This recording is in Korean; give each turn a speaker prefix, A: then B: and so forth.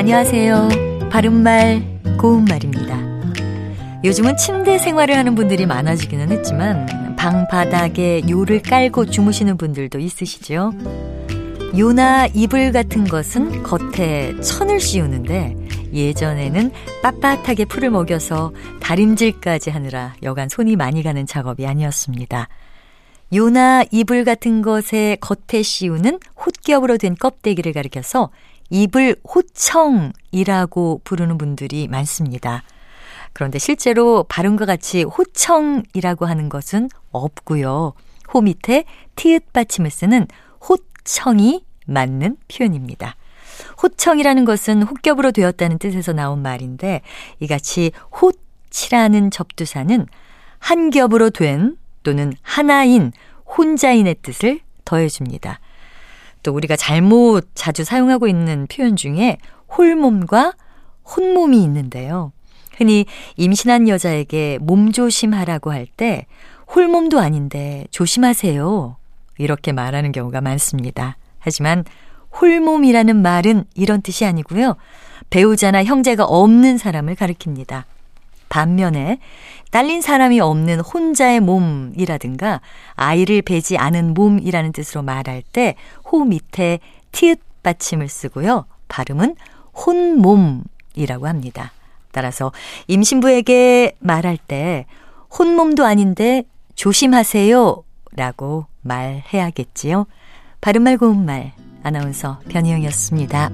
A: 안녕하세요. 바른말, 고운말입니다. 요즘은 침대 생활을 하는 분들이 많아지기는 했지만 방 바닥에 요를 깔고 주무시는 분들도 있으시죠? 요나 이불 같은 것은 겉에 천을 씌우는데 예전에는 빳빳하게 풀을 먹여서 다림질까지 하느라 여간 손이 많이 가는 작업이 아니었습니다. 요나 이불 같은 것에 겉에 씌우는 홑겹으로 된 껍데기를 가리켜서 이불 호청이라고 부르는 분들이 많습니다. 그런데 실제로 발음과 같이 호청이라고 하는 것은 없고요. 호 밑에 티읕 받침을 쓰는 호청이 맞는 표현입니다. 호청이라는 것은 혹겹으로 되었다는 뜻에서 나온 말인데 이같이 호치라는 접두사는 한 겹으로 된 또는 하나인 혼자인의 뜻을 더해줍니다. 또 우리가 잘못 자주 사용하고 있는 표현 중에 홀몸과 혼몸이 있는데요. 흔히 임신한 여자에게 몸조심하라고 할 때 홀몸도 아닌데 조심하세요. 이렇게 말하는 경우가 많습니다. 하지만 홀몸이라는 말은 이런 뜻이 아니고요. 배우자나 형제가 없는 사람을 가리킵니다. 반면에 딸린 사람이 없는 혼자의 몸이라든가 아이를 베지 않은 몸이라는 뜻으로 말할 때 호 밑에 티읕 받침을 쓰고요. 발음은 혼몸이라고 합니다. 따라서 임신부에게 말할 때 혼몸도 아닌데 조심하세요 라고 말해야겠지요. 바른말 고운말 아나운서 변희영이었습니다.